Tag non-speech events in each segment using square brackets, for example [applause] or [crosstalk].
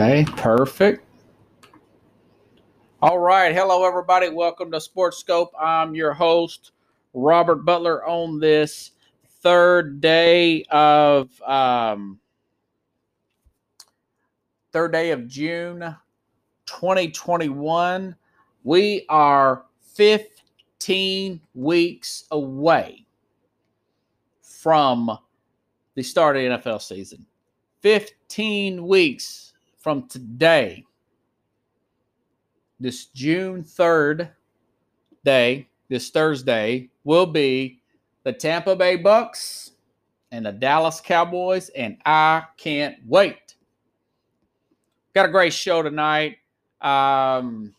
Okay, perfect. All right. Hello, everybody. Welcome to Sports Scope. I'm your host, Robert Butler, on this third day of um, third day of June 2021. We are 15 weeks away from the start of the NFL season. 15 weeks from today, this June 3rd day, this Thursday, will be the Tampa Bay Bucks and the Dallas Cowboys, and I can't wait. Got a great show tonight. Um,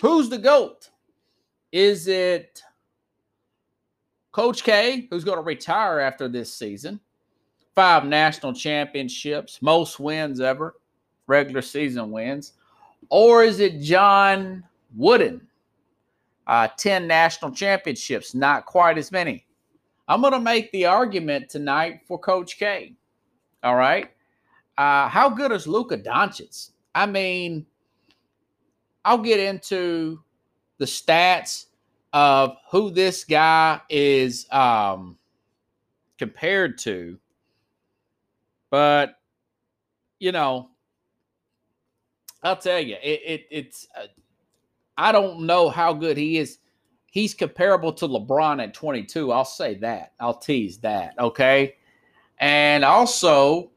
who's the GOAT? Is it Coach K, who's going to retire after this season? Five national championships, most wins ever, regular season wins? Or is it John Wooden? Uh, 10 national championships, not quite as many. I'm going to make the argument tonight for Coach K. All right. Uh, how good is Luka Doncic? I mean, I'll get into the stats of who this guy is um, compared to but you know, I'll tell you, it, it it's. Uh, I don't know how good he is. He's comparable to LeBron at 22. I'll say that. I'll tease that. Okay, and also.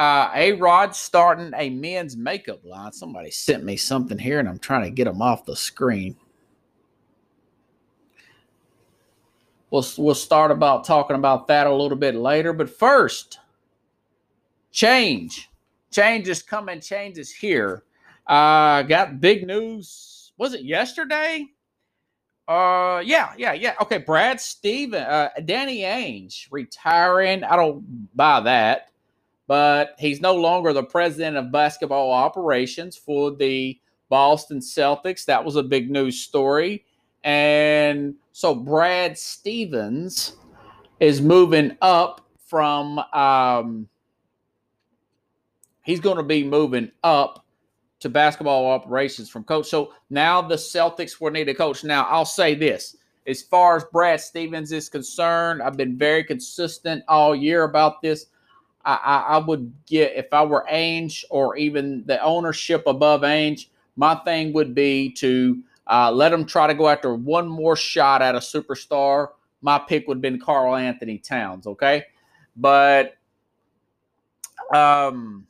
Uh, a Rod starting a men's makeup line. Somebody sent me something here, and I'm trying to get them off the screen. We'll, we'll start about talking about that a little bit later. But first, change. Change is coming. Change is here. Uh, got big news. Was it yesterday? Uh, yeah, yeah, yeah. Okay, Brad Steven, uh, Danny Ainge retiring. I don't buy that, but he's no longer the president of basketball operations for the Boston Celtics. That was a big news story. And so Brad Stevens is moving up from um, he's going to be moving up to basketball operations from coach. So now the Celtics will need a coach. Now I'll say this. As far as Brad Stevens is concerned, I've been very consistent all year about this. I, I, I would get if I were Ainge or even the ownership above Ainge, my thing would be to uh, let them try to go after one more shot at a superstar. My pick would have been Karl-Anthony Towns, okay? But um,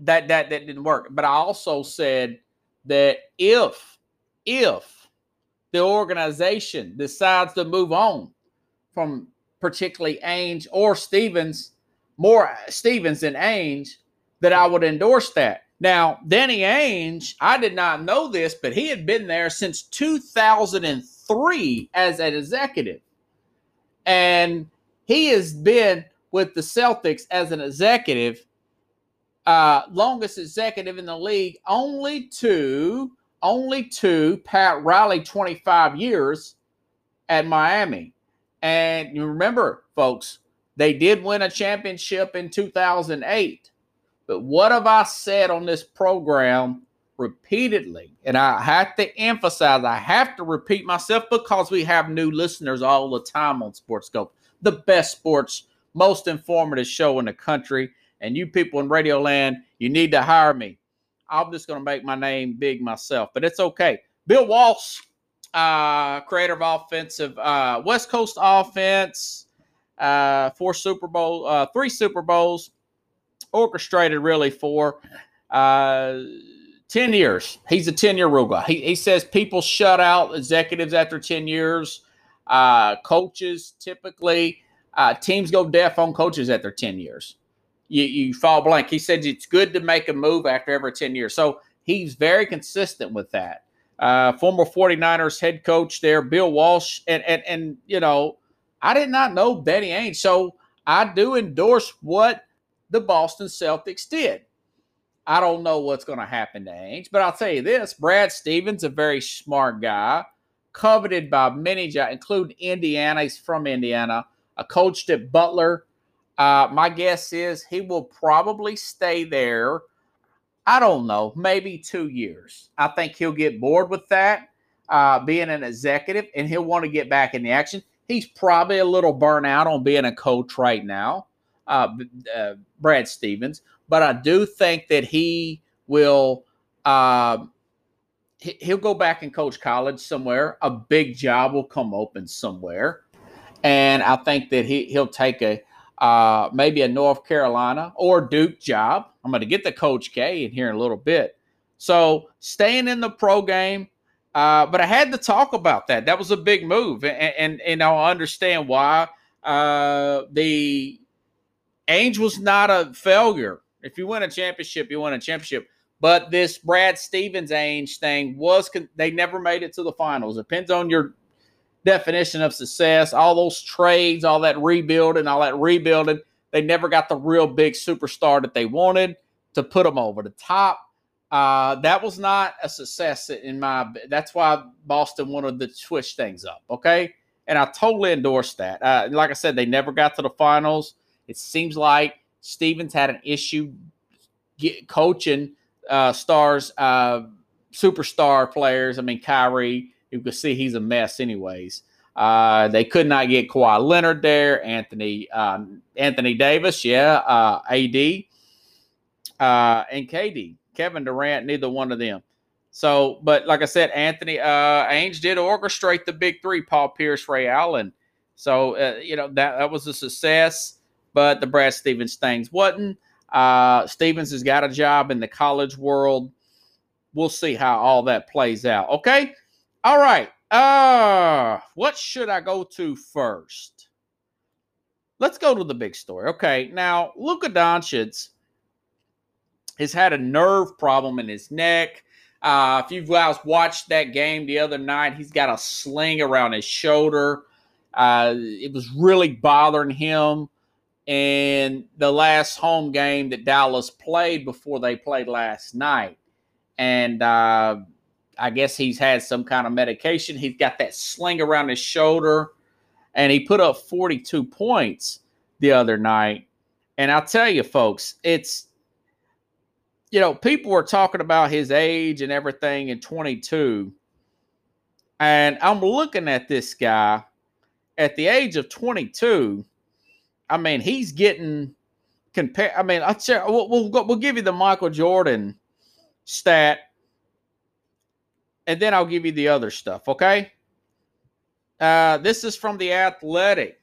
that that that didn't work. But I also said that if if the organization decides to move on from particularly Ainge or Stevens, more Stevens than Ainge, that I would endorse that. Now, Danny Ainge, I did not know this, but he had been there since 2003 as an executive. And he has been with the Celtics as an executive, uh, longest executive in the league, only to only to Pat Riley 25 years at Miami. And you remember, folks, they did win a championship in 2008. But what have I said on this program repeatedly? And I have to emphasize, I have to repeat myself because we have new listeners all the time on Sports Scope, the best sports, most informative show in the country. And you people in Radio Land, you need to hire me. I'm just going to make my name big myself, but it's okay. Bill Walsh, uh, creator of offensive uh, West Coast offense, uh, four Super Bowl, uh, three Super Bowls, orchestrated really for uh, 10 years. He's a 10 year rule guy. He, he says people shut out executives after 10 years. Uh, coaches typically, uh, teams go deaf on coaches after 10 years. You, you fall blank. He said it's good to make a move after every 10 years. So he's very consistent with that. Uh, former 49ers head coach there, Bill Walsh. And, and, and, you know, I did not know Danny Ainge. So I do endorse what the Boston Celtics did. I don't know what's going to happen to Ainge, but I'll tell you this Brad Stevens, a very smart guy, coveted by many, including Indiana. He's from Indiana, a coached at Butler, Uh, my guess is he will probably stay there. I don't know, maybe two years. I think he'll get bored with that, uh, being an executive, and he'll want to get back in the action. He's probably a little burnt out on being a coach right now, uh, uh Brad Stevens. But I do think that he will. Um, he'll go back and coach college somewhere. A big job will come open somewhere, and I think that he he'll take a uh, maybe a North Carolina or Duke job. I'm going to get the Coach K in here in a little bit. So staying in the pro game, uh, but I had to talk about that. That was a big move, and and, and I understand why. Uh, the Ainge was not a failure. If you win a championship, you win a championship. But this Brad Stevens Ainge thing was they never made it to the finals. Depends on your definition of success. All those trades, all that rebuilding, all that rebuilding, they never got the real big superstar that they wanted to put them over the top. Uh, that was not a success in my. That's why Boston wanted to switch things up. Okay, and I totally endorse that. Uh, like I said, they never got to the finals. It seems like Stevens had an issue coaching uh, stars, uh, superstar players. I mean, Kyrie you can see he's a mess, anyways. Uh, they could not get Kawhi Leonard there. Anthony um, Anthony Davis, yeah, uh, AD, uh, and KD. Kevin Durant, neither one of them. So, but like I said, Anthony uh, Ainge did orchestrate the big three: Paul Pierce, Ray Allen. So, uh, you know that that was a success. But the Brad Stevens things wasn't. Uh, Stevens has got a job in the college world. We'll see how all that plays out. Okay. All right. Uh, what should I go to first? Let's go to the big story. Okay. Now, Luka Doncic has had a nerve problem in his neck. Uh, if you guys watched that game the other night, he's got a sling around his shoulder. Uh, it was really bothering him. In the last home game that Dallas played before they played last night. And uh, I guess he's had some kind of medication. He's got that sling around his shoulder, and he put up 42 points the other night. And I'll tell you, folks, it's you know, people were talking about his age and everything in 22. And I'm looking at this guy at the age of 22. I mean, he's getting compared. I mean, I'll share, we'll, we'll, we'll give you the Michael Jordan stat and then I'll give you the other stuff, okay? Uh, this is from the Athletic.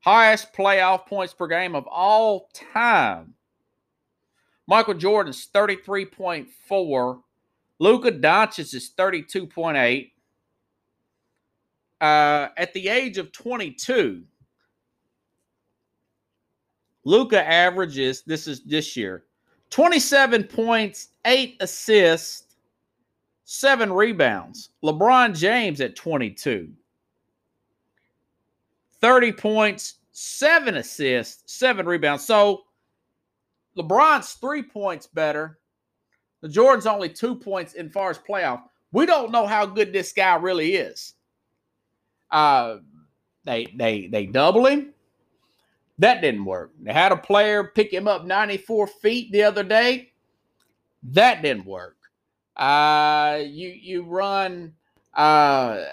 Highest playoff points per game of all time. Michael Jordan's 33.4. Luka Doncic is 32.8. Uh, at the age of 22, Luka averages, this is this year, 27 points, 8 assists, seven rebounds. LeBron James at 22. 30 points, seven assists, seven rebounds. So LeBron's three points better. The Jordan's only two points in far as playoff. We don't know how good this guy really is. Uh, they they they double him. That didn't work. They had a player pick him up 94 feet the other day. That didn't work. Uh, you you run uh,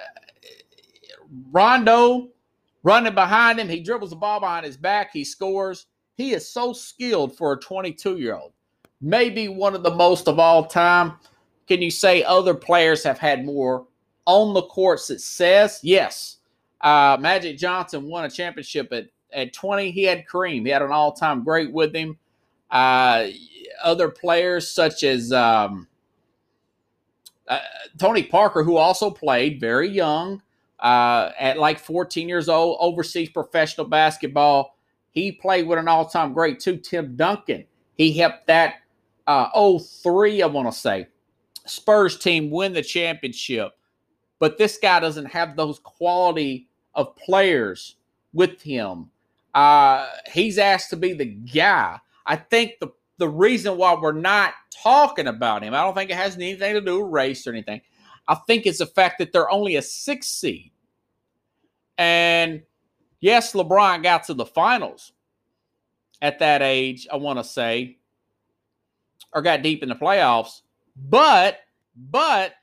Rondo running behind him. He dribbles the ball behind his back. He scores. He is so skilled for a 22 year old. Maybe one of the most of all time. Can you say other players have had more on the court success? Yes. Uh, Magic Johnson won a championship at, at 20. He had Kareem. He had an all time great with him. Uh, other players such as um, uh, Tony Parker, who also played very young, uh, at like 14 years old, overseas professional basketball. He played with an all time great too, Tim Duncan. He helped that uh, 03, I want to say, Spurs team win the championship. But this guy doesn't have those quality of players with him. Uh, he's asked to be the guy. I think the the reason why we're not talking about him, I don't think it has anything to do with race or anything. I think it's the fact that they're only a six seed. And yes, LeBron got to the finals, at that age, I want to say, or got deep in the playoffs. But, but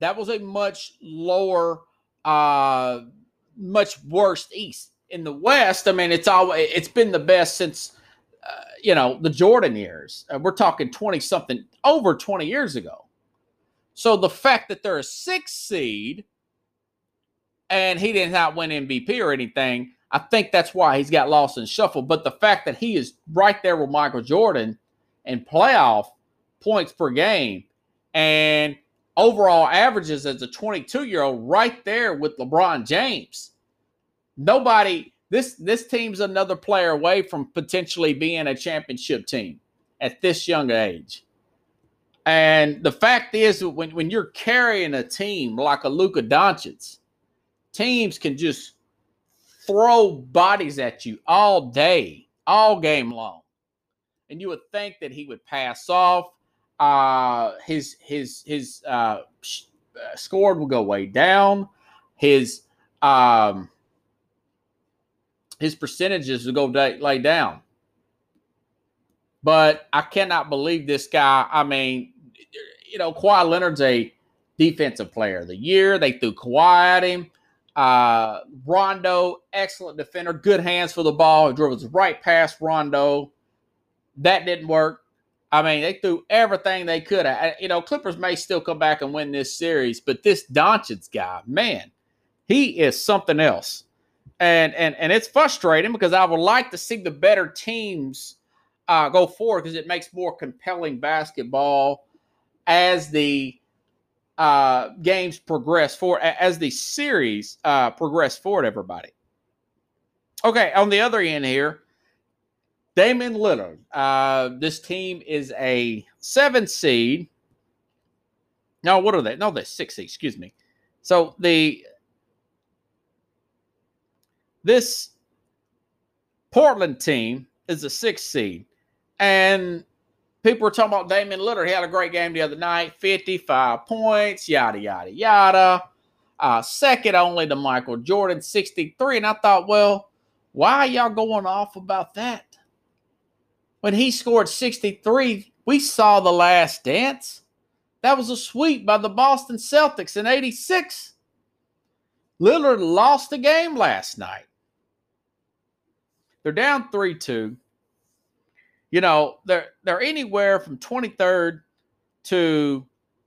that was a much lower, uh, much worse East. In the West, I mean, it's always it's been the best since uh, you know the Jordan years. Uh, we're talking twenty something, over twenty years ago. So the fact that they're a six seed and he did not win MVP or anything, I think that's why he's got lost in shuffle. But the fact that he is right there with Michael Jordan in playoff points per game and overall averages as a 22 year old right there with LeBron James. Nobody, this this team's another player away from potentially being a championship team at this young age. And the fact is, when, when you're carrying a team like a Luka Doncic, teams can just throw bodies at you all day, all game long. And you would think that he would pass off. Uh, his his his uh, uh score will go way down. His um, his percentages will go lay down. But I cannot believe this guy. I mean, you know, Kawhi Leonard's a defensive player of the year. They threw Kawhi at him. Uh, Rondo, excellent defender, good hands for the ball. He his right past Rondo. That didn't work. I mean, they threw everything they could. I, you know, Clippers may still come back and win this series, but this Doncic guy, man, he is something else. And and and it's frustrating because I would like to see the better teams uh, go forward because it makes more compelling basketball as the uh, games progress forward, as the series uh, progress forward, everybody. Okay, on the other end here, Damian Lillard. Uh, this team is a seven seed. No, what are they? No, they're six seed, excuse me. So the this Portland team is a six seed. And people were talking about Damian Lillard. He had a great game the other night 55 points, yada, yada, yada. Uh, second only to Michael Jordan, 63. And I thought, well, why are y'all going off about that? When he scored 63, we saw the last dance. That was a sweep by the Boston Celtics in 86. Lillard lost the game last night. They're down 3 2 you know, they're they're anywhere from 23rd to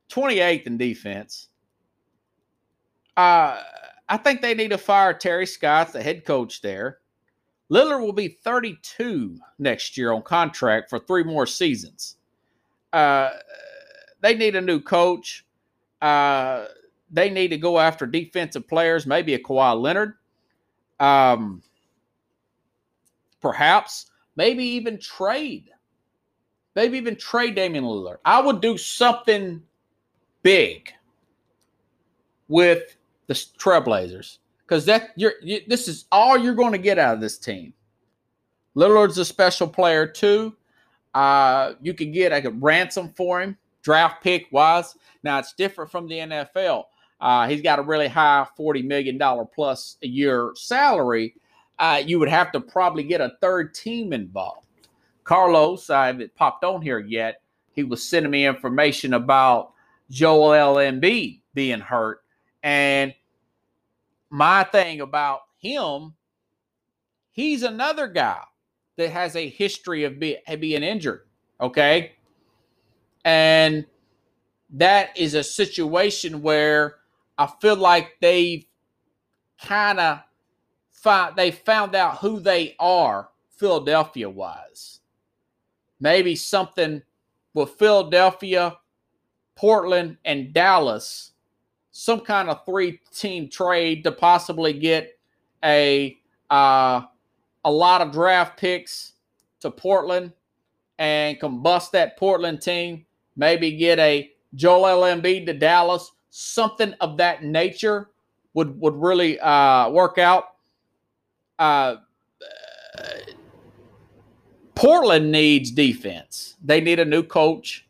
28th in defense. Uh, I think they need to fire Terry Stotts, the head coach there. Lillard will be 32 next year on contract for three more seasons. Uh, they need a new coach. Uh, they need to go after defensive players, maybe a Kawhi Leonard. Um, perhaps Maybe even trade. Maybe even trade Damian Lillard. I would do something big with the Trailblazers because that you're you, this is all you're going to get out of this team. Lillard's a special player too. Uh, you could get a ransom for him, draft pick wise. Now it's different from the NFL. Uh, he's got a really high forty million dollar plus a year salary, uh, you would have to probably get a third team involved. Carlos, I haven't popped on here yet. He was sending me information about Joel Embiid being hurt. And my thing about him, he's another guy that has a history of be, being injured. Okay. And that is a situation where I feel like they've kind of they found out who they are Philadelphia wise. Maybe something with Philadelphia, Portland, and Dallas, some kind of three team trade to possibly get a uh, a lot of draft picks to Portland and combust that Portland team. Maybe get a Joel Embiid to Dallas. Something of that nature would would really uh, work out. Uh, Portland needs defense. They need a new coach.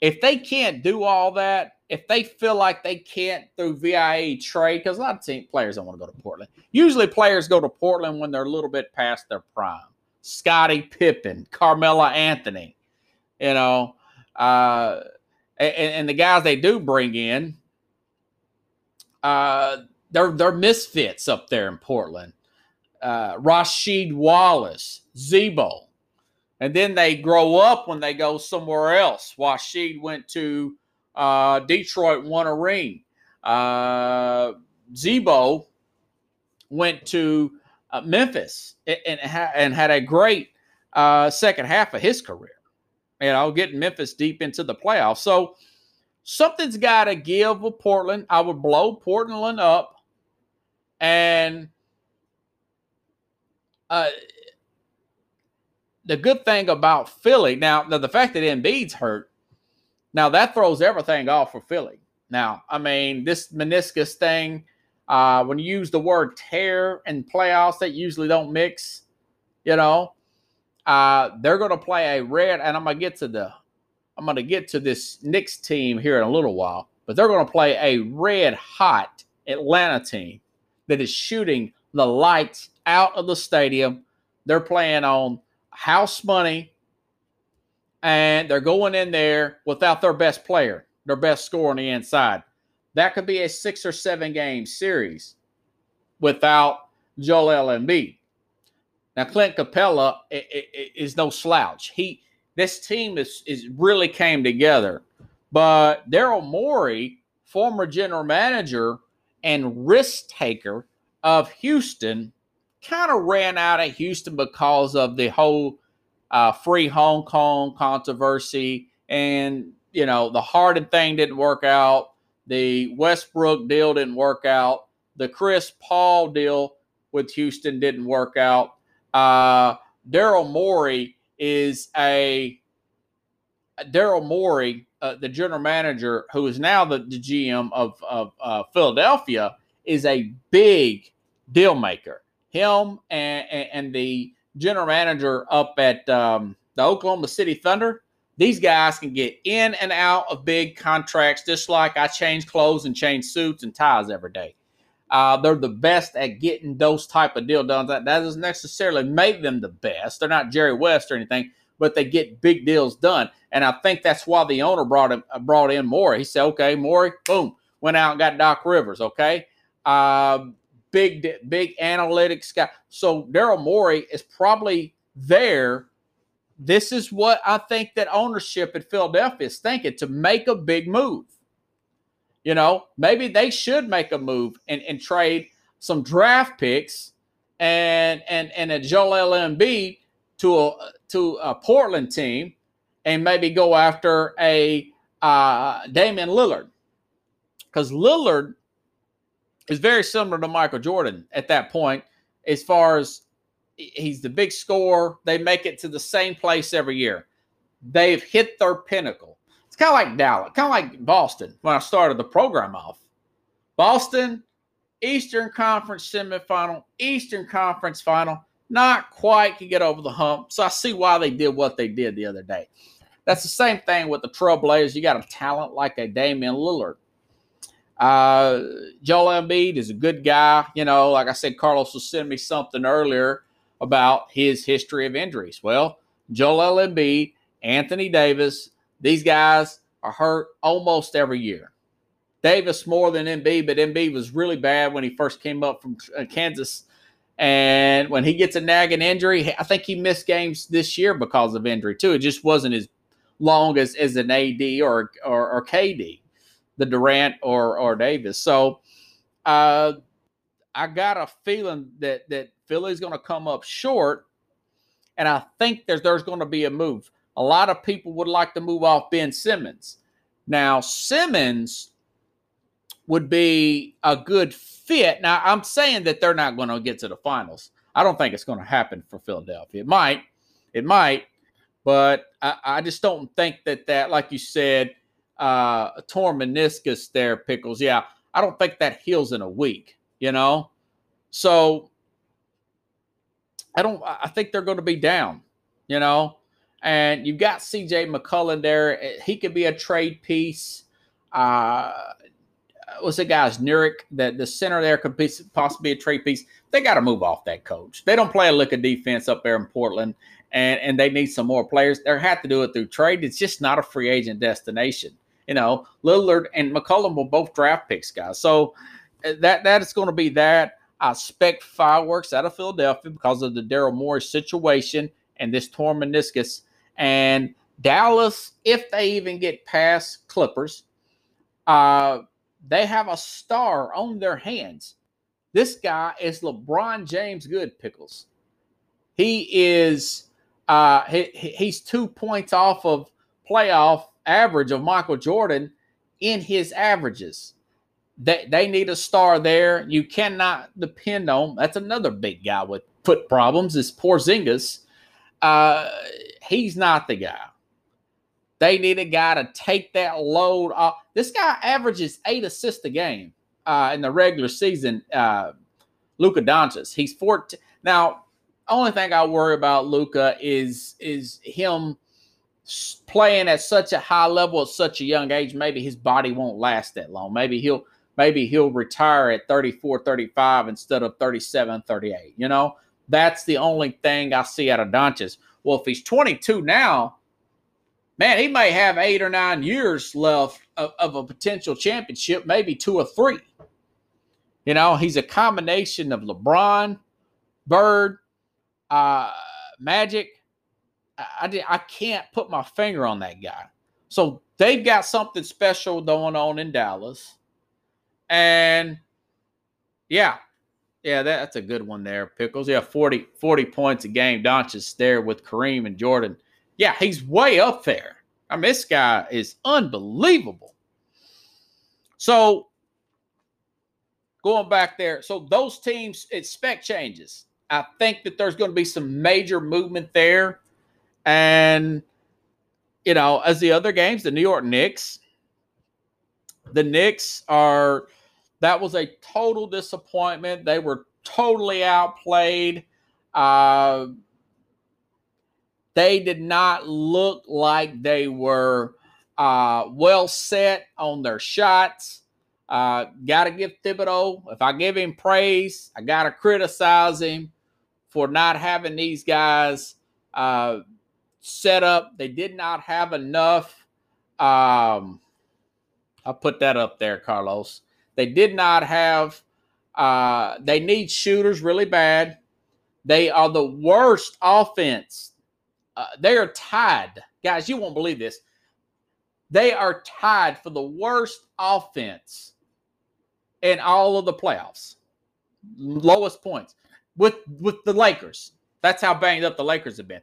If they can't do all that, if they feel like they can't through VIA trade, because a lot of team players don't want to go to Portland. Usually players go to Portland when they're a little bit past their prime. Scottie Pippen, Carmelo Anthony, you know, uh, and, and the guys they do bring in, uh, they're they're misfits up there in Portland. Uh, Rasheed Wallace, Z-Bo, and then they grow up when they go somewhere else. Rasheed went to uh, Detroit, won a ring. Uh, Z-Bo went to uh, Memphis and, and, and, had a great uh, second half of his career. You know, getting Memphis deep into the playoffs. So something's got to give with Portland. I would blow Portland up, and uh, the good thing about Philly now, the, the fact that Embiid's hurt, now that throws everything off for Philly. Now, I mean, this meniscus thing, uh, when you use the word tear in playoffs, that usually don't mix, you know. Uh, they're to play a red, and I'm to get to the, I'm to get to this Knicks team here in a little while, but they're to play a red hot Atlanta team that is shooting the lights out of the stadium. They're playing on house money, and they're going in there without their best player, their best scorer on the inside. That could be a six or seven game series without Joel Embiid. Now, Clint Capela is no slouch. He this team is is really came together, but Daryl Morey, former general manager and risk taker of Houston, kind of ran out of Houston because of the whole uh, free Hong Kong controversy, and you know the Harden thing didn't work out. The Westbrook deal didn't work out. The Chris Paul deal with Houston didn't work out. Uh, Daryl Morey is a Daryl Morey, uh, the general manager, who is now the, the GM of, of uh, Philadelphia, is a big deal maker. Him and, and, the general manager up at um, the Oklahoma City Thunder, these guys can get in and out of big contracts just like I change clothes and change suits and ties every day. Uh, they're the best at getting those type of deal done. That, that doesn't necessarily make them the best. They're not Jerry West or anything, but they get big deals done. And I think that's why the owner brought him brought in Morey. He said, "Okay, Morey, boom, went out and got Doc Rivers. Okay, uh, big big analytics guy. So Daryl Morey is probably there. This is what I think that ownership at Philadelphia is thinking to make a big move. You know, maybe they should make a move and, and trade some draft picks and and and a Joel Embiid to a to a Portland team and maybe go after a uh, Damian Lillard because Lillard is very similar to Michael Jordan at that point as far as he's the big scorer. They make it to the same place every year. They've hit their pinnacle. It's kind of like Dallas, kind of like Boston when I started the program off. Boston, Eastern Conference semifinal, Eastern Conference final, not quite can get over the hump. So I see why they did what they did the other day. That's the same thing with the Trailblazers. You got a talent like a Damian Lillard. Uh, Joel Embiid is a good guy. You know, like I said, Carlos was sending me something earlier about his history of injuries. Well, Joel Embiid, Anthony Davis, these guys are hurt almost every year. Davis more than Embiid, but Embiid was really bad when he first came up from uh, Kansas. And when he gets a nagging injury, I think he missed games this year because of injury too. It just wasn't as long as, as an AD or, or, or KD, the Durant or or Davis. So uh, I got a feeling that that Philly's going to come up short, and I think there's there's going to be a move. A lot of people would like to move off Ben Simmons. Now, Simmons would be a good fit. Now, I'm saying that they're not going to get to the finals. I don't think it's going to happen for Philadelphia. It might, it might, but I, I just don't think that that, like you said, uh, a torn meniscus there, Pickles. Yeah, I don't think that heals in a week, you know? So I don't, I think they're going to be down, you know? And you've got CJ McCollum there. Eh, he could be a trade piece. Uh, what's the guy's Nurk? That the center there could be possibly a trade piece. They got to move off that coach. They don't play a lick of defense up there in Portland, and and they need some more players. They have to do it through trade. It's just not a free agent destination. You know, Lillard and McCollum will both draft picks, guys. So uh, that that is going to be that. I expect fireworks out of Philadelphia because of the Daryl Morey situation and this torn meniscus. And Dallas, if they even get past Clippers, uh, they have a star on their hands. This guy is LeBron James Good Pickles. He is uh, he, he's two points off of playoff average of Michael Jordan in his averages. They, they need a star there. You cannot depend on. That's another big guy with foot problems. Is Porzingis. Uh, he's not the guy. They need a guy to take that load off. This guy averages eight assists a game uh, in the regular season. Uh, Luka Doncic. He's 14. Now, only thing I worry about Luka is is him playing at such a high level at such a young age. Maybe his body won't last that long. Maybe he'll maybe he'll retire at 34, 35 instead of 37, 38. You know, that's the only thing I see out of Doncic. Well, if he's 22 now, man, he may have eight or nine years left of, of a potential championship, maybe two or three. You know, he's a combination of LeBron, Bird, uh, Magic. I, I, I can't put my finger on that guy. So they've got something special going on in Dallas. And yeah, yeah, that, that's a good one there, Pickles. Yeah, 40, 40 points a game. Doncic there with Kareem and Jordan. Yeah, he's way up there. I mean, this guy is unbelievable. So going back there, so those teams, expect changes. I think that there's going to be some major movement there. And, you know, as the other games, the New York Knicks, the Knicks are – that was a total disappointment. They were totally outplayed. Uh, they did not look like they were uh, well set on their shots. Uh, got to give Thibodeau, if I give him praise, I got to criticize him for not having these guys uh, set up. They did not have enough. Um, I'll put that up there, Carlos. They did not have, uh, they need shooters really bad. They are the worst offense. Uh, they are tied. Guys, you won't believe this. They are tied for the worst offense in all of the playoffs. Lowest points with with the Lakers. That's how banged up the Lakers have been.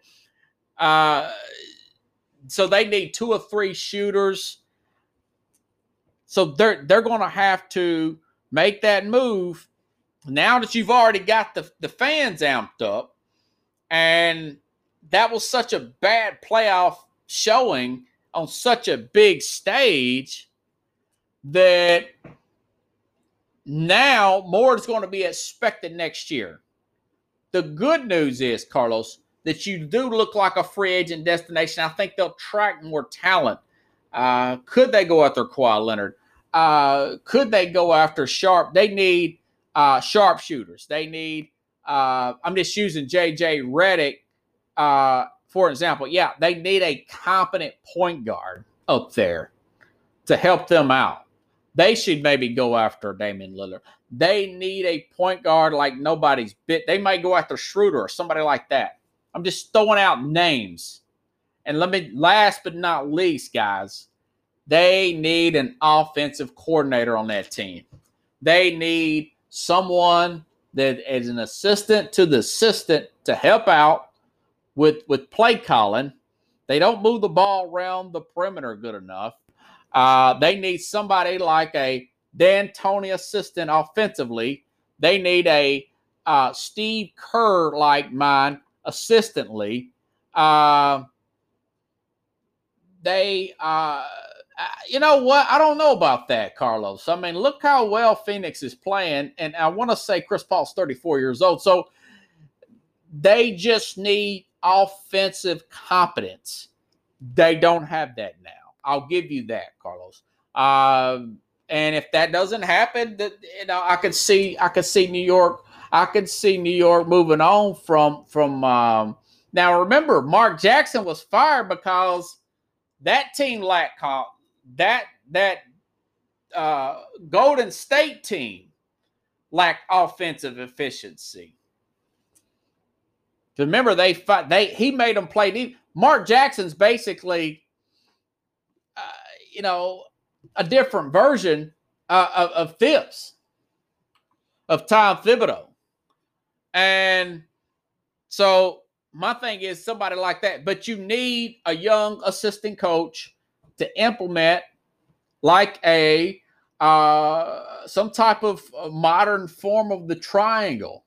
Uh, so they need two or three shooters so they're they're going to have to make that move now that you've already got the, the fans amped up. And that was such a bad playoff showing on such a big stage that now more is going to be expected next year. The good news is, Carlos, that you do look like a free agent destination. I think they'll track more talent. Uh, could they go after Kawhi Leonard? uh, could they go after sharp? They need uh, sharpshooters. They need. Uh, I'm just using JJ Redick uh, for example. Yeah, they need a competent point guard up there to help them out. They should maybe go after Damian Lillard. They need a point guard like nobody's bit. They might go after Schroeder or somebody like that. I'm just throwing out names. And let me, last but not least, guys, they need an offensive coordinator on that team. They need someone that is an assistant to the assistant to help out with with play calling. They don't move the ball around the perimeter good enough. Uh, they need somebody like a D'Antoni assistant offensively. They need a uh, Steve Kerr like mine assistantly. Uh, they uh, you know what? I don't know about that, Carlos. I mean, look how well Phoenix is playing. And I want to say Chris Paul's 34 years old. So they just need offensive competence. They don't have that now. I'll give you that, Carlos. Um, and if that doesn't happen, that you know, I could see I could see New York. I could see New York moving on from from. Um, now remember, Mark Jackson was fired because that team lacked that that uh, Golden State team lacked offensive efficiency. Remember, they fight. They he made them play deep. Mark Jackson's basically, uh, you know, a different version uh, of, of Thibs, of Tom Thibodeau, and so my thing is somebody like that. But you need a young assistant coach to implement like a uh, some type of uh, modern form of the triangle.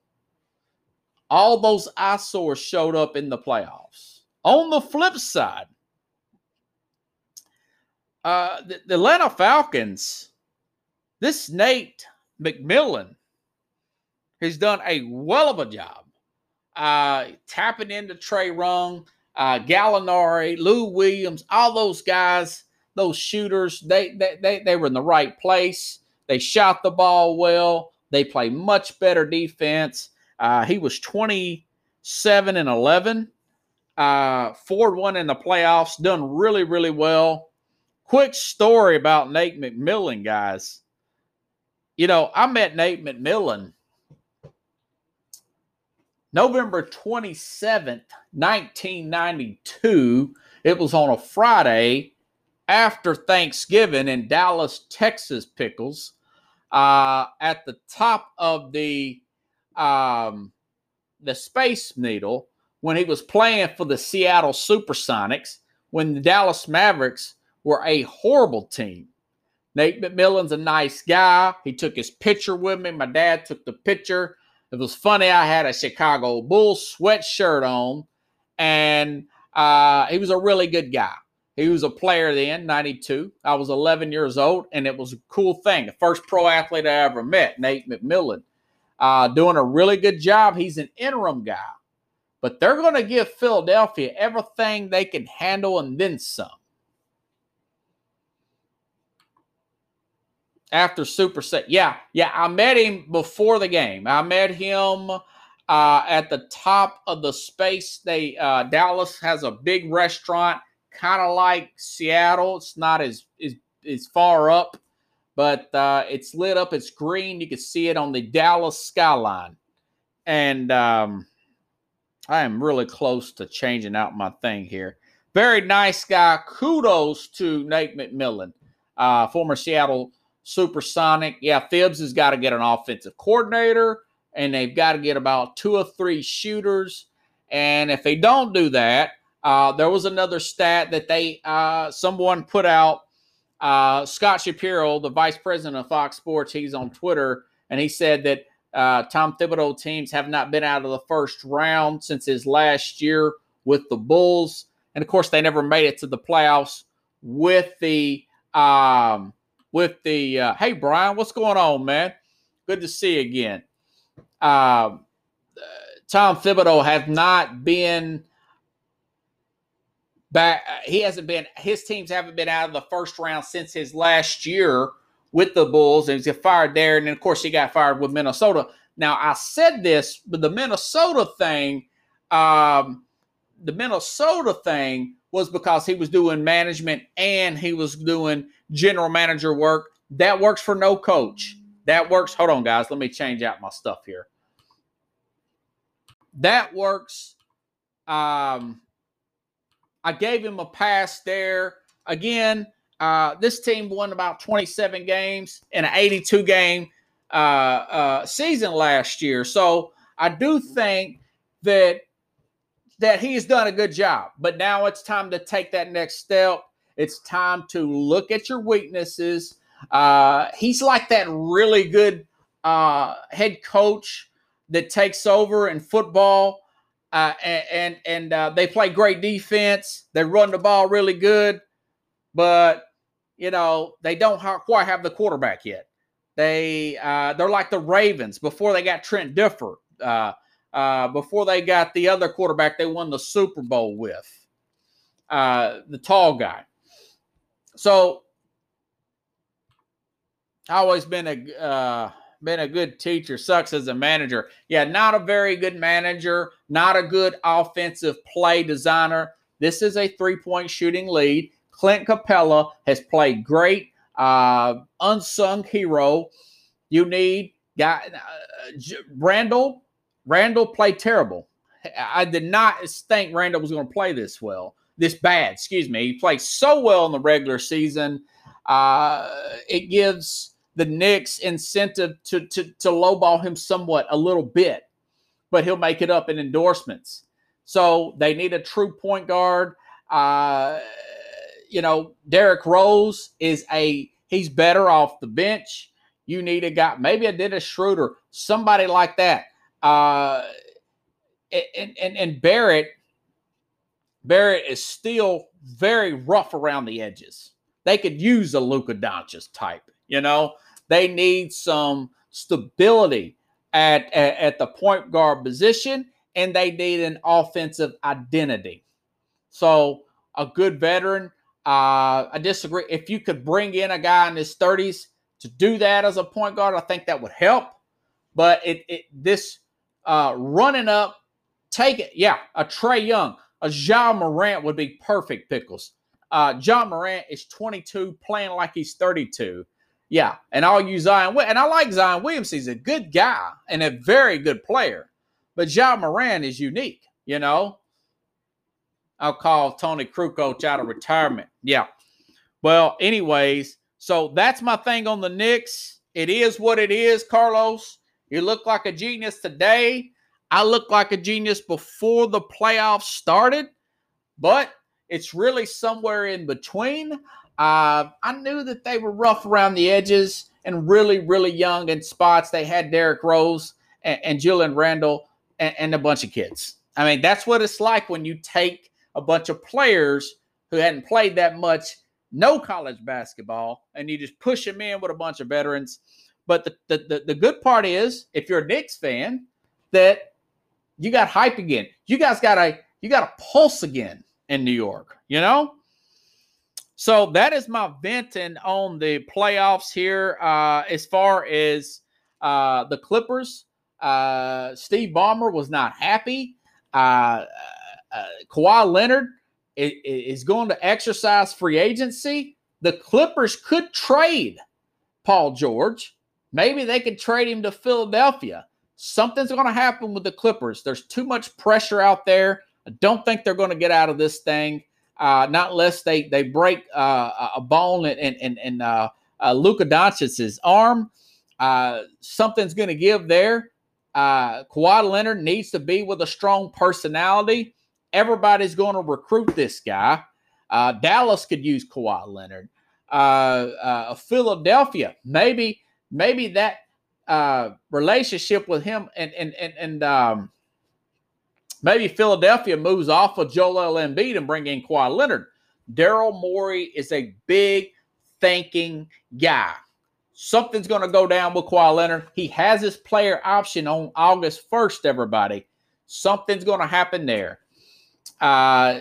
All those eyesores showed up in the playoffs. On the flip side, uh, the, the Atlanta Falcons, this Nate McMillan has done a well of a job uh, tapping into Trae Young, uh, Gallinari, Lou Williams, all those guys those shooters, they, they, they, they were in the right place. They shot the ball well. They play much better defense. Uh, he was 27 and 11, uh, 4 1 in the playoffs, done really, really well. Quick story about Nate McMillan, guys. You know, I met Nate McMillan November 27th, 1992. It was on a Friday after Thanksgiving in Dallas, Texas, Pickles, uh, at the top of the um, the Space Needle when he was playing for the Seattle Supersonics when the Dallas Mavericks were a horrible team. Nate McMillan's a nice guy. He took his picture with me. My dad took the picture. It was funny. I had a Chicago Bulls sweatshirt on, and uh, he was a really good guy. He was a player then, 92. I was 11 years old, and it was a cool thing. The first pro athlete I ever met, Nate McMillan, uh, doing a really good job. He's an interim guy, but they're going to give Philadelphia everything they can handle and then some. After Super Set. Yeah, yeah, I met him before the game. I met him uh, at the top of the space. They uh, Dallas has a big restaurant kind of like Seattle. It's not as as, as far up, but uh, it's lit up. It's green. You can see it on the Dallas skyline. And um, I am really close to changing out my thing here. Very nice guy. Kudos to Nate McMillan, uh, former Seattle Supersonic. Yeah, Thibs has got to get an offensive coordinator, and they've got to get about two or three shooters. And if they don't do that, uh, there was another stat that they uh, someone put out. Uh, Scott Shapiro, the vice president of Fox Sports, he's on Twitter, and he said that uh, Tom Thibodeau teams have not been out of the first round since his last year with the Bulls, and of course they never made it to the playoffs with the um, with the. Uh, hey Brian, what's going on, man? Good to see you again. Um, Tom Thibodeau has not been back. Uh, he hasn't been. His teams haven't been out of the first round since his last year with the Bulls, and he's fired there. And then, of course, he got fired with Minnesota. Now, I said this, but the Minnesota thing, um, the Minnesota thing was because he was doing management and he was doing general manager work. That works for no coach. That works. Hold on, guys. Let me change out my stuff here. That works. Um, I gave him a pass there. Again, uh, this team won about 27 games in an 82 game uh, uh, season last year. So I do think that that he's done a good job. But now it's time to take that next step. It's time to look at your weaknesses. Uh, he's like that really good uh, head coach that takes over in football uh, and and uh, they play great defense. They run the ball really good, but you know they don't quite have the quarterback yet. They uh, they're like the Ravens before they got Trent Dilfer. Uh, before they got the other quarterback, they won the Super Bowl with the tall guy. So always been a uh, been a good teacher. Sucks as a manager. Yeah, not a very good manager. Not a good offensive play designer. This is a three point shooting lead. Clint Capela has played great. Uh, unsung hero. You need guy uh, Randall Randle played terrible. I did not think Randle was going to play this well, this bad. Excuse me. He played so well in the regular season. Uh, it gives the Knicks incentive to, to to lowball him somewhat a little bit, but he'll make it up in endorsements. So they need a true point guard. Uh, you know, Derrick Rose is a he's better off the bench. You need a guy, maybe a Dennis Schroeder, somebody like that. Uh, and, and and Barrett, Barrett is still very rough around the edges. They could use a Luka Doncic type. You know, they need some stability at, at, at the point guard position, and they need an offensive identity. So a good veteran. Uh, I disagree. If you could bring in a guy in his 30s to do that as a point guard, I think that would help. But it, it this uh, running up Take it. Yeah, a Trae Young, a Ja Morant would be perfect pickles. Uh, Ja Morant is 22, playing like he's 32. Yeah, and I'll use Zion. And I like Zion Williams. He's a good guy and a very good player. But John Morant is unique, you know. I'll call Toni Kukoc out of retirement. Yeah. Well, anyways, so that's my thing on the Knicks. It is what it is, Carlos. You look like a genius today. I looked like a genius before the playoffs started, but it's really somewhere in between. Uh, I knew that they were rough around the edges and really, really young in spots. They had Derrick Rose and, and Randle and, and a bunch of kids. I mean, that's what it's like when you take a bunch of players who hadn't played that much, no college basketball, and you just push them in with a bunch of veterans. But the, the, the, the good part is, if you're a Knicks fan, that you got hype again. You guys got a you got a pulse again in New York, you know? So that is my venting on the playoffs here. Uh, as far as uh, the Clippers, uh, Steve Ballmer was not happy. Uh, uh, Kawhi Leonard is, is going to exercise free agency. The Clippers could trade Paul George. Maybe they could trade him to Philadelphia something's going to happen with the Clippers. There's too much pressure out there. I don't think they're going to get out of this thing, uh, not unless they they break uh, a bone in in, in uh, uh, Luka Doncic's arm. Uh, something's going to give there. Uh, Kawhi Leonard needs to be with a strong personality. Everybody's going to recruit this guy. Uh, Dallas could use Kawhi Leonard. Uh, Philadelphia, maybe maybe that uh, relationship with him, and and and, and um, maybe Philadelphia moves off of Joel Embiid and bring in Kawhi Leonard. Daryl Morey is a big thinking guy. Something's going to go down with Kawhi Leonard. He has his player option on August 1st, everybody. Something's going to happen there. Uh,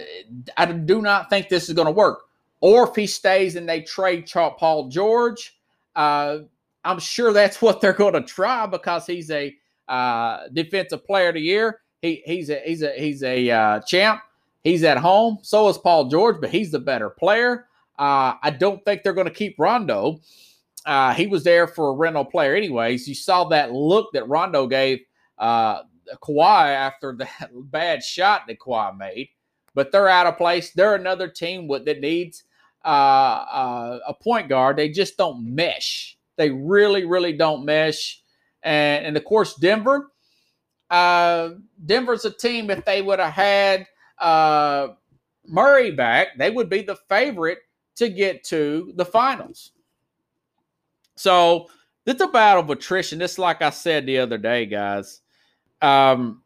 I do not think this is going to work. Or if he stays and they trade Paul George, uh, I'm sure that's what they're going to try because he's a uh, defensive player of the year. He, he's a he's a he's a uh, champ. He's at home. So is Paul George, but he's the better player. Uh, I don't think they're going to keep Rondo. Uh, he was there for a rental player, anyways. You saw that look that Rondo gave uh, Kawhi after [laughs] that bad shot that Kawhi made. But they're out of place. They're another team that needs uh, uh, a point guard. They just don't mesh. They really, really don't mesh. And, and of course, Denver. Uh, Denver's a team, if they would have had uh, Murray back, they would be the favorite to get to the finals. So it's a battle of attrition. It's like I said the other day, guys. Um,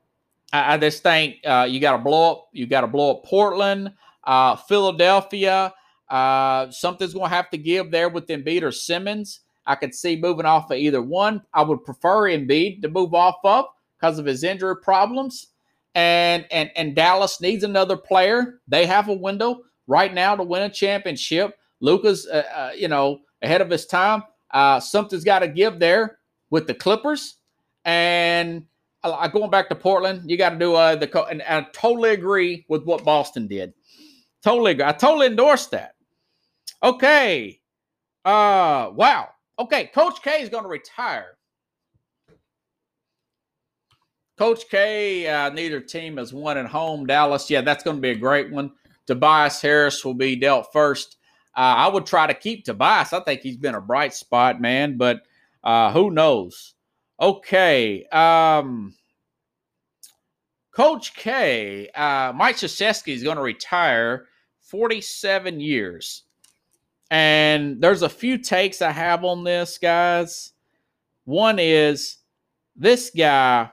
I, I just think uh, you got to blow up. You got to blow up Portland, uh, Philadelphia. Uh, something's going to have to give there with Embiid or Simmons. I could see moving off of either one. I would prefer Embiid to move off of because of his injury problems. And and and Dallas needs another player. They have a window right now to win a championship. Luka's, uh, uh, you know, ahead of his time. Uh, something's got to give there with the Clippers. And uh, going back to Portland, you got to do uh, the, and I totally agree with what Boston did. Totally agree. I totally endorse that. Okay. Uh, wow. Okay. Coach K is going to retire. Coach K, uh, neither team has won at home. Dallas, yeah, that's going to be a great one. Tobias Harris will be dealt first. Uh, I would try to keep Tobias. I think he's been a bright spot, man, but uh, who knows? Okay. Um, Coach K, uh, Mike Krzyzewski is going to retire 47 years. And there's a few takes I have on this, guys. One is this guy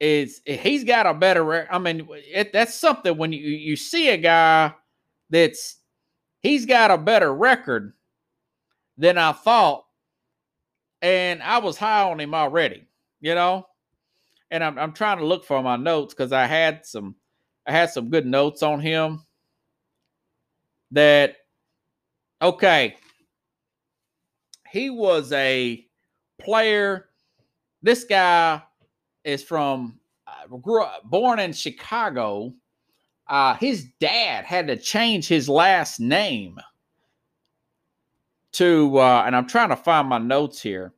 is he's got a better. I mean, it, that's something when you you see a guy that's he's got a better record than I thought, and I was high on him already, you know. And I'm I'm trying to look for my notes because I had some I had some good notes on him. That okay, he was a player. This guy is from uh, grew up, born in Chicago. Uh, his dad had to change his last name to, uh, and I'm trying to find my notes here,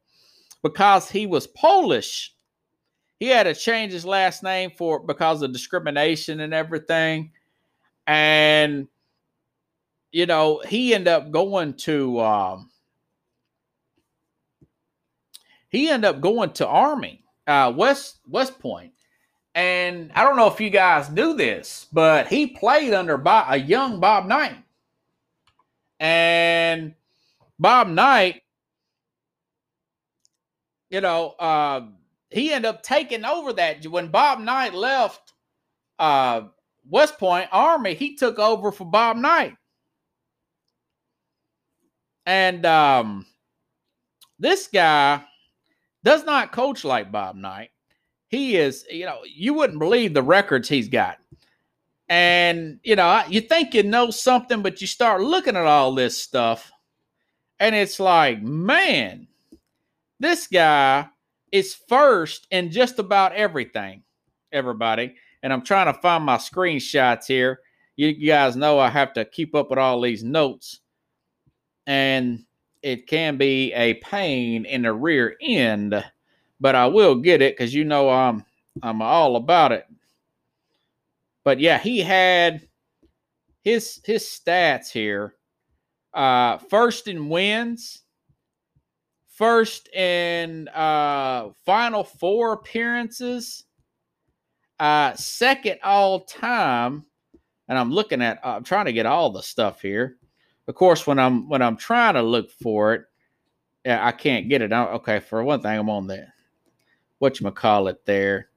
because he was Polish. He had to change his last name for because of discrimination and everything, and you know he ended up going to. Um, he ended up going to Army uh, West West Point, and I don't know if you guys knew this, but he played under Bob, a young Bob Knight, and Bob Knight, you know, uh, he ended up taking over that when Bob Knight left uh, West Point Army. He took over for Bob Knight, and um, this guy does not coach like Bob Knight. He is, you know, you wouldn't believe the records he's got. And, you know, you think you know something, but you start looking at all this stuff, and it's like, man, this guy is first in just about everything, everybody. And I'm trying to find my screenshots here. You, you guys know I have to keep up with all these notes. And it can be a pain in the rear end, but I will get it because you know I'm I'm all about it. But yeah, he had his his stats here. Uh first in wins, first in uh final four appearances, uh second all time, and I'm looking at I'm trying to get all the stuff here of course, when I'm when I'm trying to look for it, I can't get it. okay, for one thing, I'm on the what you call it there.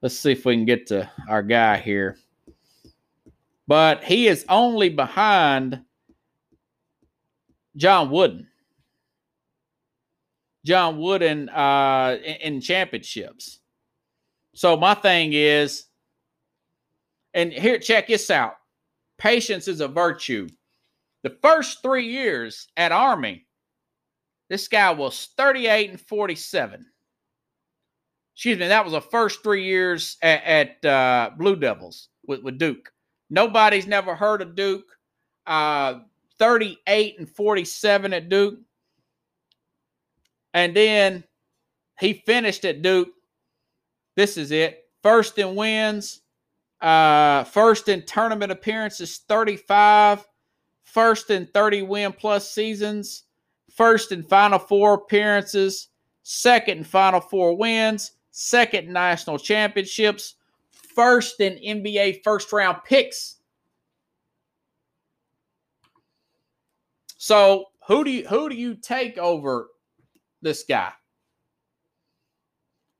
Let's see if we can get to our guy here. But he is only behind John Wooden. John Wooden uh, in, in championships. So my thing is, and here, check this out. Patience is a virtue. The first three years at Army, this guy was 38 and 47. Excuse me, that was the first three years at, at uh, Blue Devils with, with Duke. Nobody's never heard of Duke. Uh, 38 and 47 at Duke. And then he finished at Duke. This is it. First in wins, uh, first in tournament appearances, 35 first in 30 win plus seasons, first in Final Four appearances, second in Final Four wins, second national championships, first in NBA first round picks. So who do you who do you take over this guy?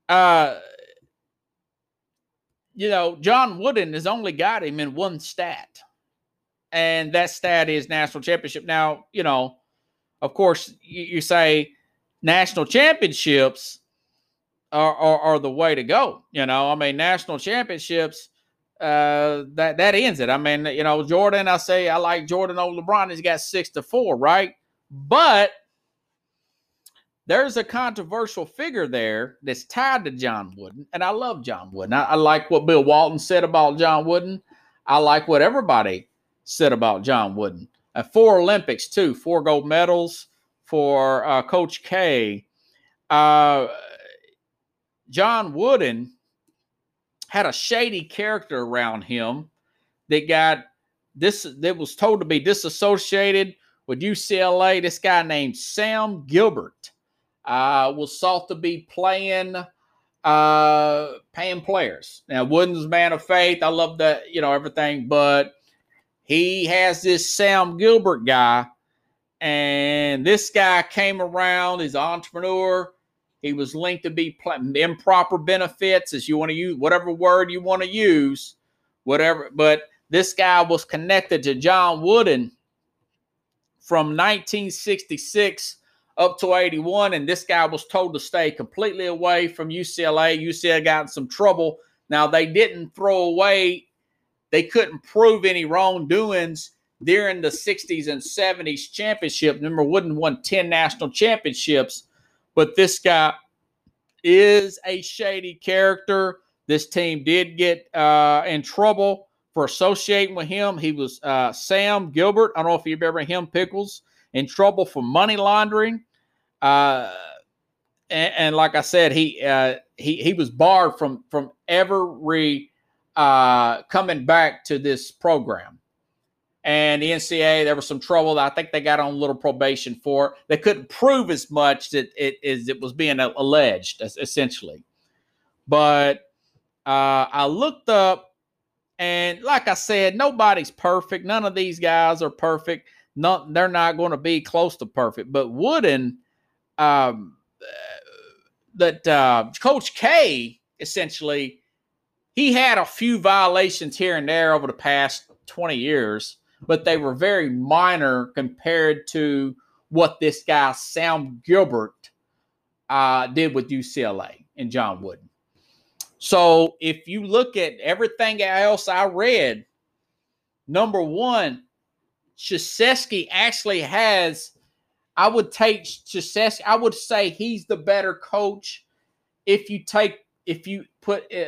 Uh you know, John Wooden has only got him in one stat and that stat is national championship. Now, you know, of course, you, you say national championships are, are, are the way to go. You know, I mean, national championships uh that that ends it. I mean, you know, Jordan, I say I like Jordan over LeBron, he's got six to four, right? But there's a controversial figure there that's tied to John Wooden, and I love John Wooden. I, I like what Bill Walton said about John Wooden. I like what everybody said about John Wooden. Uh, four Olympics too, four gold medals for uh, Coach K. Uh, John Wooden had a shady character around him that got this that was told to be disassociated with UCLA. This guy named Sam Gilbert uh, was thought to be playing uh paying players. Now Wooden's man of faith. I love that, you know, everything, but he has this Sam Gilbert guy, and this guy came around, he's an entrepreneur. He was linked to be improper benefits, as you want to use whatever word you want to use, whatever. But this guy was connected to John Wooden from 1966 up to 81, and this guy was told to stay completely away from UCLA. UCLA got in some trouble. Now they didn't throw away, they couldn't prove any wrongdoings during the 60s and 70s championship. Remember, Wooden won 10 national championships, but this guy is a shady character. This team did get uh, in trouble for associating with him. He was uh, Sam Gilbert. I don't know if you've remember him, Pickles, in trouble for money laundering. Uh, and, and, like I said, he uh, he he was barred from from ever re uh, coming back to this program. And the NCAA, there was some trouble. I think they got on a little probation for. it. They couldn't prove as much that it is it was being alleged, essentially. But uh, I looked up, and like I said, nobody's perfect. None of these guys are perfect. Not, they're not going to be close to perfect. But Wooden um, that uh, Coach K essentially he had a few violations here and there over the past 20 years, but they were very minor compared to what this guy Sam Gilbert uh, did with UCLA and John Wooden. So if you look at everything else I read, number one, Krzyzewski actually has I would take Krzyzewski. I would say he's the better coach if you take if you put uh,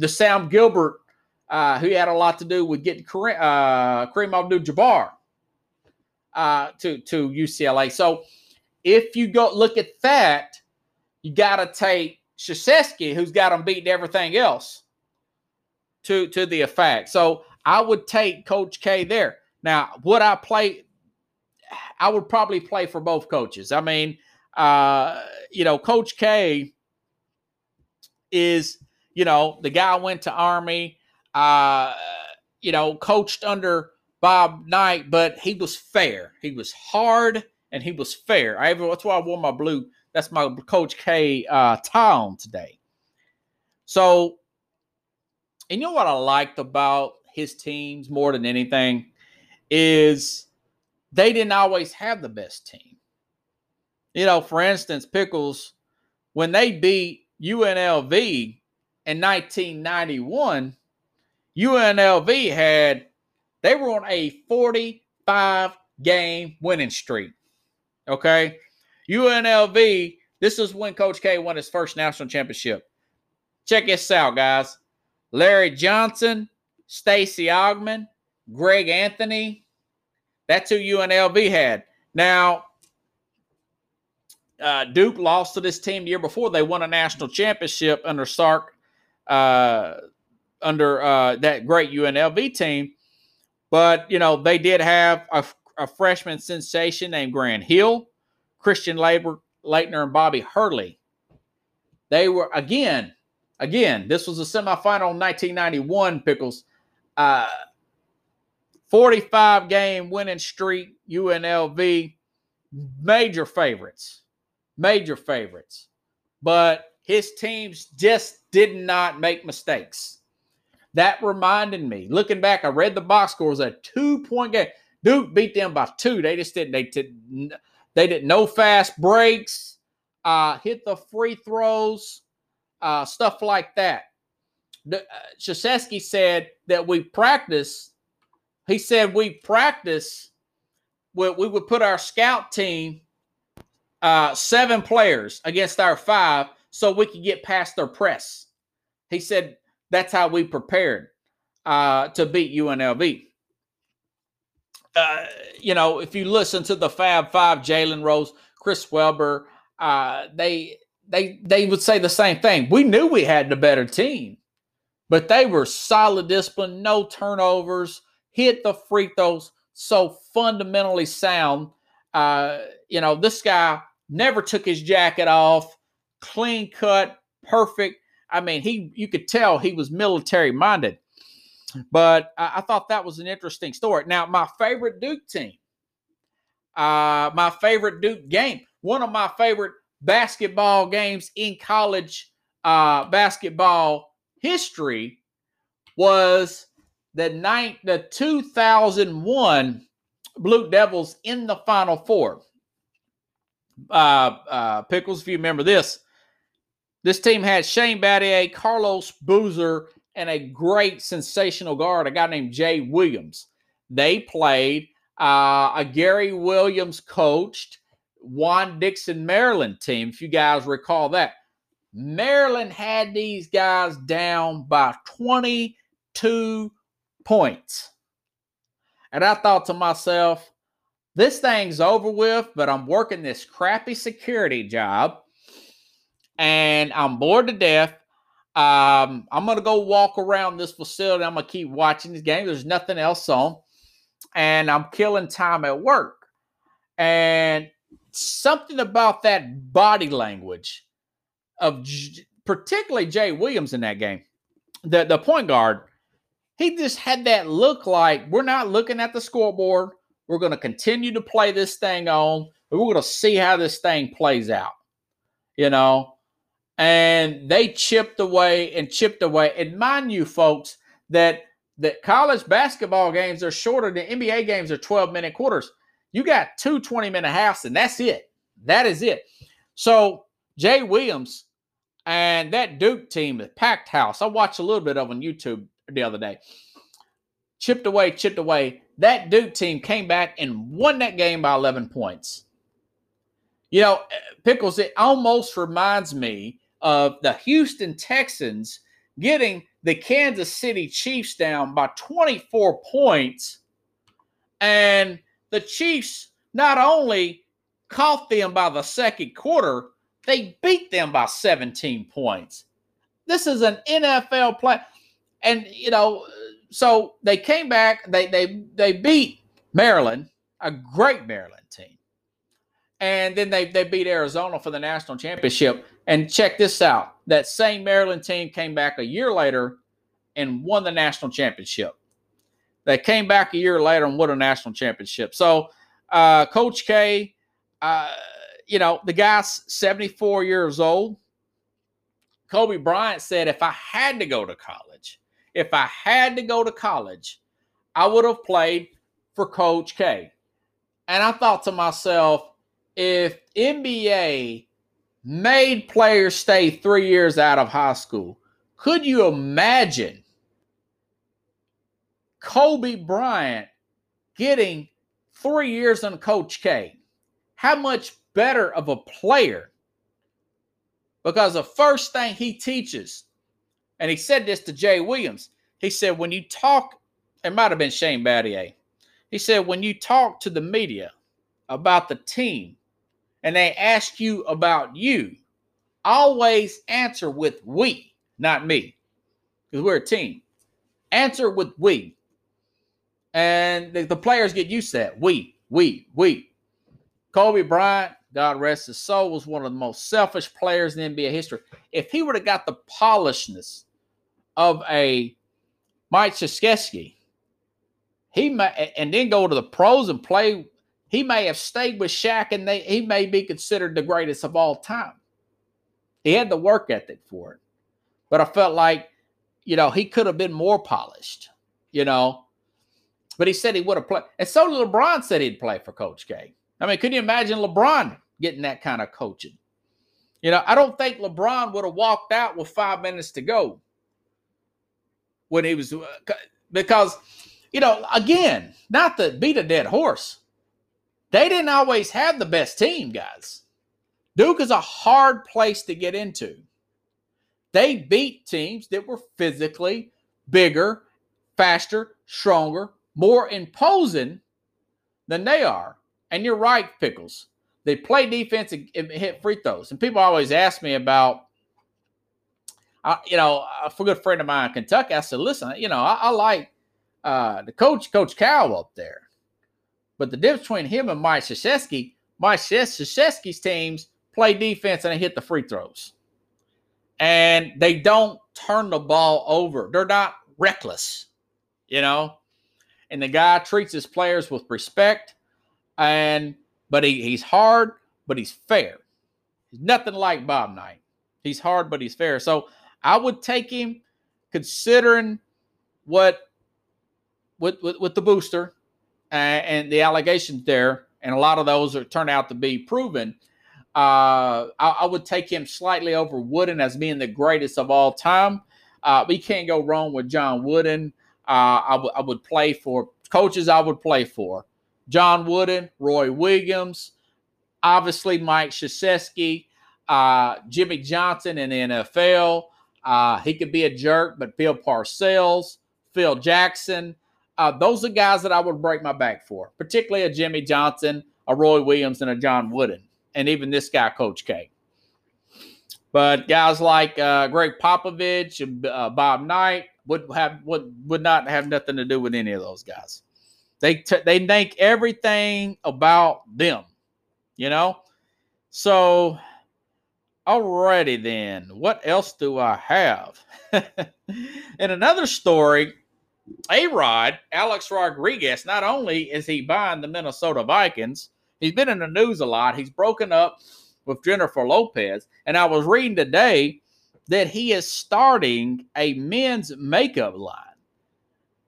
the Sam Gilbert, uh, who had a lot to do with getting Kareem, uh, Kareem Abdul-Jabbar uh, to to UCLA. So if you go look at that, you got to take Krzyzewski, who's got them beating everything else, to to the effect. So I would take Coach K there. Now, would I play? I would probably play for both coaches. I mean, uh, you know, Coach K is, you know, the guy went to Army, uh, you know, coached under Bob Knight, but he was fair. He was hard and he was fair. I ever, that's why I wore my blue. That's my Coach K uh, tie on today. So, and you know what I liked about his teams more than anything is they didn't always have the best team. You know, for instance, Pickles, when they beat UNLV in 1991, UNLV had, they were on a 45 game winning streak. Okay. UNLV, this is when Coach K won his first national championship. Check this out, guys. Larry Johnson, Stacey Augmon, Greg Anthony, that's who UNLV had. Now, uh, Duke lost to this team the year before. They won a national championship under Tark, uh, under uh, that great UNLV team. But, you know, they did have a, a freshman sensation named Grant Hill, Christian Labor, Laettner, and Bobby Hurley. They were, again, again, this was a semifinal in 1991, Pickles. Uh, 45 game winning streak, UNLV, major favorites, major favorites. But his teams just did not make mistakes. That reminded me, looking back, I read the box scores a two point game. Duke beat them by two. They just didn't, they did, they did no fast breaks, uh, hit the free throws, uh, stuff like that. The, uh, said that we practice he said we practice, we, we would put our scout team uh, seven players against our five so we could get past their press. He said that's how we prepared uh, to beat UNLV. Uh, you know, if you listen to the Fab Five, Jalen Rose, Chris Webber, uh, they they they would say the same thing. We knew we had the better team, but they were solid discipline, no turnovers, hit the free throws, so fundamentally sound. Uh, you know, this guy never took his jacket off, clean cut, perfect. I mean, he you could tell he was military minded. But I, I thought that was an interesting story. Now, my favorite Duke team, uh, my favorite Duke game, one of my favorite basketball games in college uh, basketball history was the night the 2001 Blue Devils in the Final Four. Uh, uh, Pickles, if you remember this, this team had Shane Battier, Carlos Boozer, and a great sensational guard, a guy named Jay Williams. They played uh, a Gary Williams coached Juan Dixon Maryland team, if you guys recall that. Maryland had these guys down by 22 points. And I thought to myself, this thing's over with, but I'm working this crappy security job and I'm bored to death. Um, I'm gonna go walk around this facility. I'm gonna keep watching this game. There's nothing else on, and I'm killing time at work. And something about that body language of J- particularly Jay Williams in that game, the the point guard, he just had that look like we're not looking at the scoreboard. We're going to continue to play this thing on. We're going to see how this thing plays out. You know, and they chipped away and chipped away. And mind you, folks, that that college basketball games are shorter than NBA games are 12 minute quarters. You got two 20 minute halves, and that's it. That is it. So Jay Williams and that Duke team, the packed house. I watched a little bit of on YouTube the other day. Chipped away, chipped away. That Duke team came back and won that game by 11 points. You know, Pickles, it almost reminds me of the Houston Texans getting the Kansas City Chiefs down by 24 points. And the Chiefs not only caught them by the second quarter, they beat them by 17 points. This is an NFL play. And, you know, so they came back, they they they beat Maryland, a great Maryland. And then they they beat Arizona for the national championship. And check this out that same Maryland team came back a year later and won the national championship. They came back a year later and won a national championship. So, uh, Coach K, uh, you know, the guy's 74 years old. Kobe Bryant said, if I had to go to college, if I had to go to college, I would have played for Coach K. And I thought to myself, if NBA made players stay three years out of high school. Could you imagine Kobe Bryant getting three years on Coach K? How much better of a player? Because the first thing he teaches, and he said this to Jay Williams, he said, when you talk, it might have been Shane Battier. He said, when you talk to the media about the team, and they ask you about you, always answer with we, not me, because we're a team. Answer with we. And the, the, players get used to that. We, we, we. Kobe Bryant, God rest his soul, was one of the most selfish players in NBA history. If he would have got the polishedness of a Mike Krzyzewski, he may, and then go to the pros and play he may have stayed with Shaq and they, he may be considered the greatest of all time. He had the work ethic for it. But I felt like, you know, he could have been more polished, you know. But he said he would have played. And so LeBron said he'd play for Coach K. I mean, could you imagine LeBron getting that kind of coaching? You know, I don't think LeBron would have walked out with five minutes to go when he was, uh, because, you know, again, not to beat a dead horse, they didn't always have the best team, guys. Duke is a hard place to get into. They beat teams that were physically bigger, faster, stronger, more imposing than they are. And you're right, Pickles. They play defense and, hit free throws. And people always ask me about, uh, you know, a good friend of mine in Kentucky. I said, listen, you know, I, I like uh, the coach, Coach Cal up there. But the difference between him and Mike Krzyzewski, Mike Krzyzewski's teams play defense and they hit the free throws. And they don't turn the ball over. They're not reckless, you know. And the guy treats his players with respect and but he, he's hard, but he's fair. He's nothing like Bob Knight. He's hard, but he's fair. So I would take him considering what with with, with the booster uh, and the allegations there, and a lot of those are turned out to be proven. Uh, I, I, would take him slightly over Wooden as being the greatest of all time. Uh, we can't go wrong with John Wooden. Uh, I, w- I would play for coaches. I would play for John Wooden, Roy Williams, obviously Mike Krzyzewski, uh, Jimmy Johnson in the NFL. Uh, he could be a jerk, but Bill Parcells, Phil Jackson, uh, those are guys that I would break my back for, particularly a Jimmy Johnson, a Roy Williams, and a John Wooden, and even this guy, Coach K. But guys like uh, Gregg Popovich and uh, Bob Knight would have would would not have nothing to do with any of those guys. They t- they think everything about them, you know. So, alrighty then, what else do I have? [laughs] In another story, A Rod, Alex Rodriguez, not only is he buying the Minnesota Vikings, he's been in the news a lot. He's broken up with Jennifer Lopez. And I was reading today that he is starting a men's makeup line.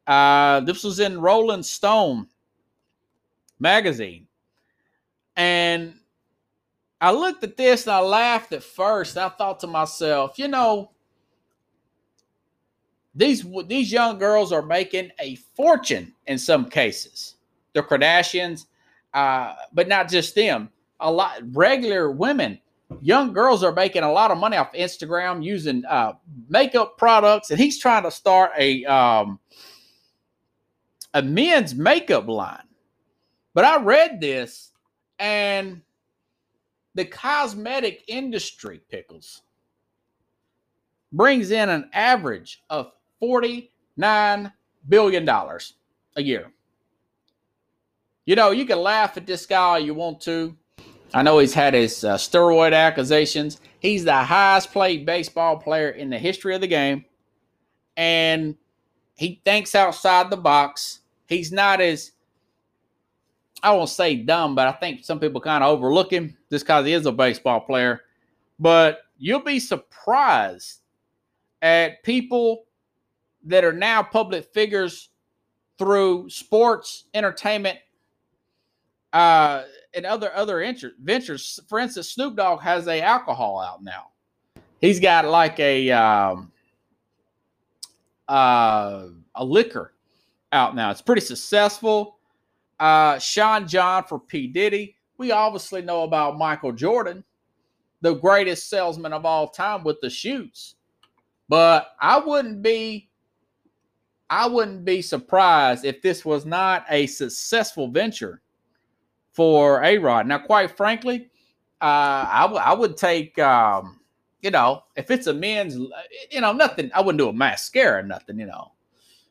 Uh, this was in Rolling Stone magazine. And I looked at this and I laughed at first. I thought to myself, you know, these these young girls are making a fortune in some cases. The Kardashians, uh, but not just them. A lot regular women, young girls are making a lot of money off Instagram using uh, makeup products, and he's trying to start a um, a men's makeup line. But I read this and the cosmetic industry, Pickles, brings in an average of $49 billion a year. You know, you can laugh at this guy you want to. I know he's had his uh, steroid accusations. He's the highest paid baseball player in the history of the game. And he thinks outside the box. He's not as I won't say dumb, but I think some people kind of overlook him just because he is a baseball player. But you'll be surprised at people that are now public figures through sports, entertainment, uh, and other other inter- ventures. For instance, Snoop Dogg has a alcohol out now. He's got like a um, uh, a liquor out now. It's pretty successful. Uh, Sean John for P. Diddy. We obviously know about Michael Jordan, the greatest salesman of all time with the shoes. But I wouldn't be I wouldn't be surprised if this was not a successful venture for A Rod. Now, quite frankly, uh, I, w- I would take, um, you know, if it's a men's, you know, nothing, I wouldn't do a mascara, or nothing, you know.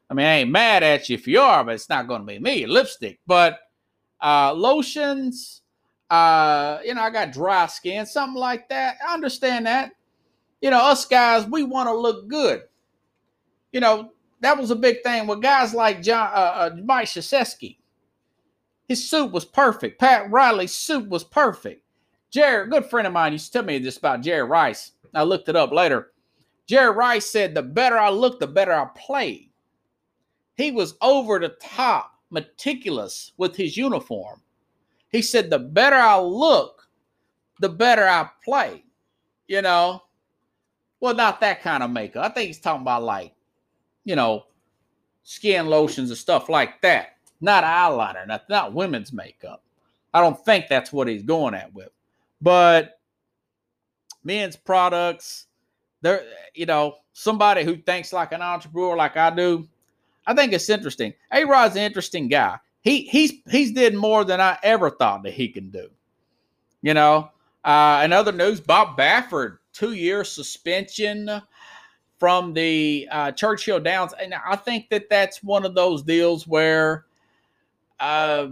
I mean, I ain't mad at you if you are, but it's not going to be me. Lipstick, but uh, lotions. Uh, you know, I got dry skin, something like that. I understand that. You know, us guys, we want to look good. You know, that was a big thing with guys like John uh, uh, Mike Krzyzewski. His suit was perfect. Pat Riley's suit was perfect. Jerry, good friend of mine, used to tell me this about Jerry Rice. I looked it up later. Jerry Rice said, "The better I look, the better I play." He was over the top, meticulous with his uniform. He said, The better I look, the better I play. You know? Well, not that kind of makeup. I think he's talking about like, you know, skin lotions and stuff like that. Not eyeliner, not, not women's makeup. I don't think that's what he's going at with. But men's products. There, you know, somebody who thinks like an entrepreneur, like I do. I think it's interesting. A Rod's an interesting guy. He he's he's did more than I ever thought that he can do. You know, uh, in other news, Bob Baffert, two year suspension from the uh, Churchill Downs, and I think that that's one of those deals where. Uh,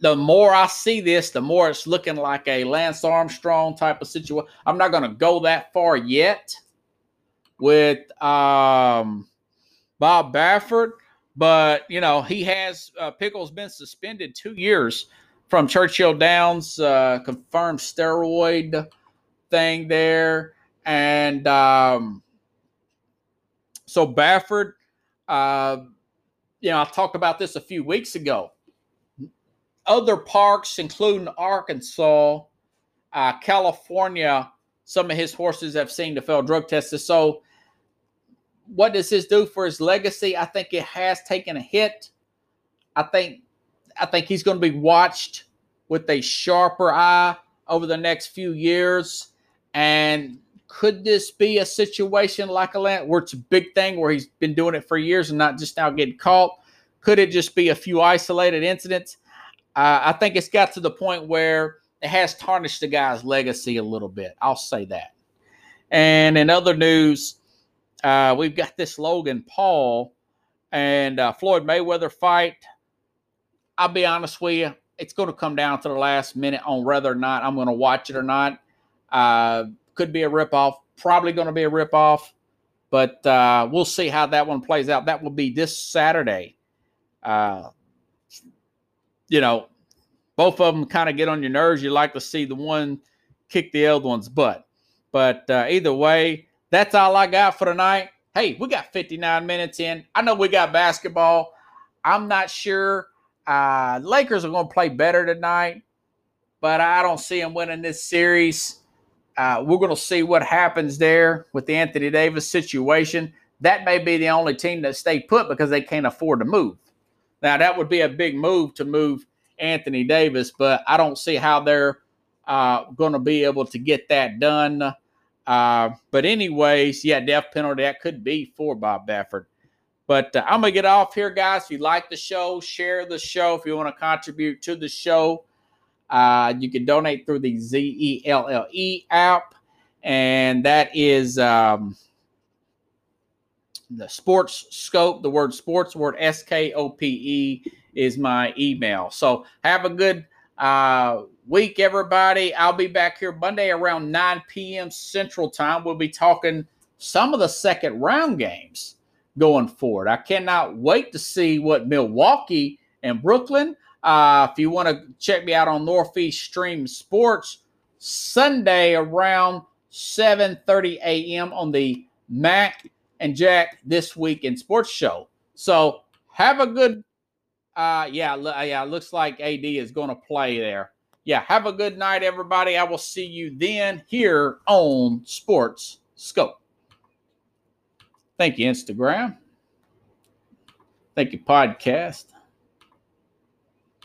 the more I see this, the more it's looking like a Lance Armstrong type of situation. I'm not going to go that far yet with um, Bob Baffert, but you know he has uh, Pickles been suspended two years from Churchill Downs, uh, confirmed steroid thing there, and um, so Baffert. Uh, you know, I talked about this a few weeks ago other parks, including Arkansas, uh, California, some of his horses have seen the failed drug tests. So, what does this do for his legacy? I think it has taken a hit. I think, I think he's going to be watched with a sharper eye over the next few years. And could this be a situation like a land where it's a big thing where he's been doing it for years and not just now getting caught? Could it just be a few isolated incidents? uh, I think it's got to the point where it has tarnished the guy's legacy a little bit. I'll say that. And in other news, uh, we've got this Logan Paul and uh, Floyd Mayweather fight. I'll be honest with you, it's going to come down to the last minute on whether or not I'm going to watch it or not. Uh, could be a ripoff, probably going to be a ripoff, but uh, we'll see how that one plays out. That will be this Saturday. Uh, you know, both of them kind of get on your nerves. You like to see the one kick the other one's butt. But uh, either way, that's all I got for tonight. Hey, we got 59 minutes in. I know we got basketball. I'm not sure. Uh, Lakers are going to play better tonight, but I don't see them winning this series. Uh, we're going to see what happens there with the Anthony Davis situation. That may be the only team that stay put because they can't afford to move. Now, that would be a big move to move Anthony Davis, but I don't see how they're uh, going to be able to get that done. Uh, but, anyways, yeah, death penalty, that could be for Bob Baffert. But uh, I'm going to get off here, guys. If you like the show, share the show. If you want to contribute to the show, uh, you can donate through the Z E L L E app. And that is. Um, the sports scope, the word sports, word S K O P E is my email. So have a good uh, week, everybody. I'll be back here Monday around 9 p.m. Central Time. We'll be talking some of the second round games going forward. I cannot wait to see what Milwaukee and Brooklyn. Uh, if you want to check me out on Northeast Stream Sports Sunday around 7:30 a.m. on the Mac and Jack this week in sports show. So have a good uh yeah, yeah, looks like AD is going to play there. Yeah, have a good night everybody. I will see you then here on Sports Scope. Thank you Instagram. Thank you podcast.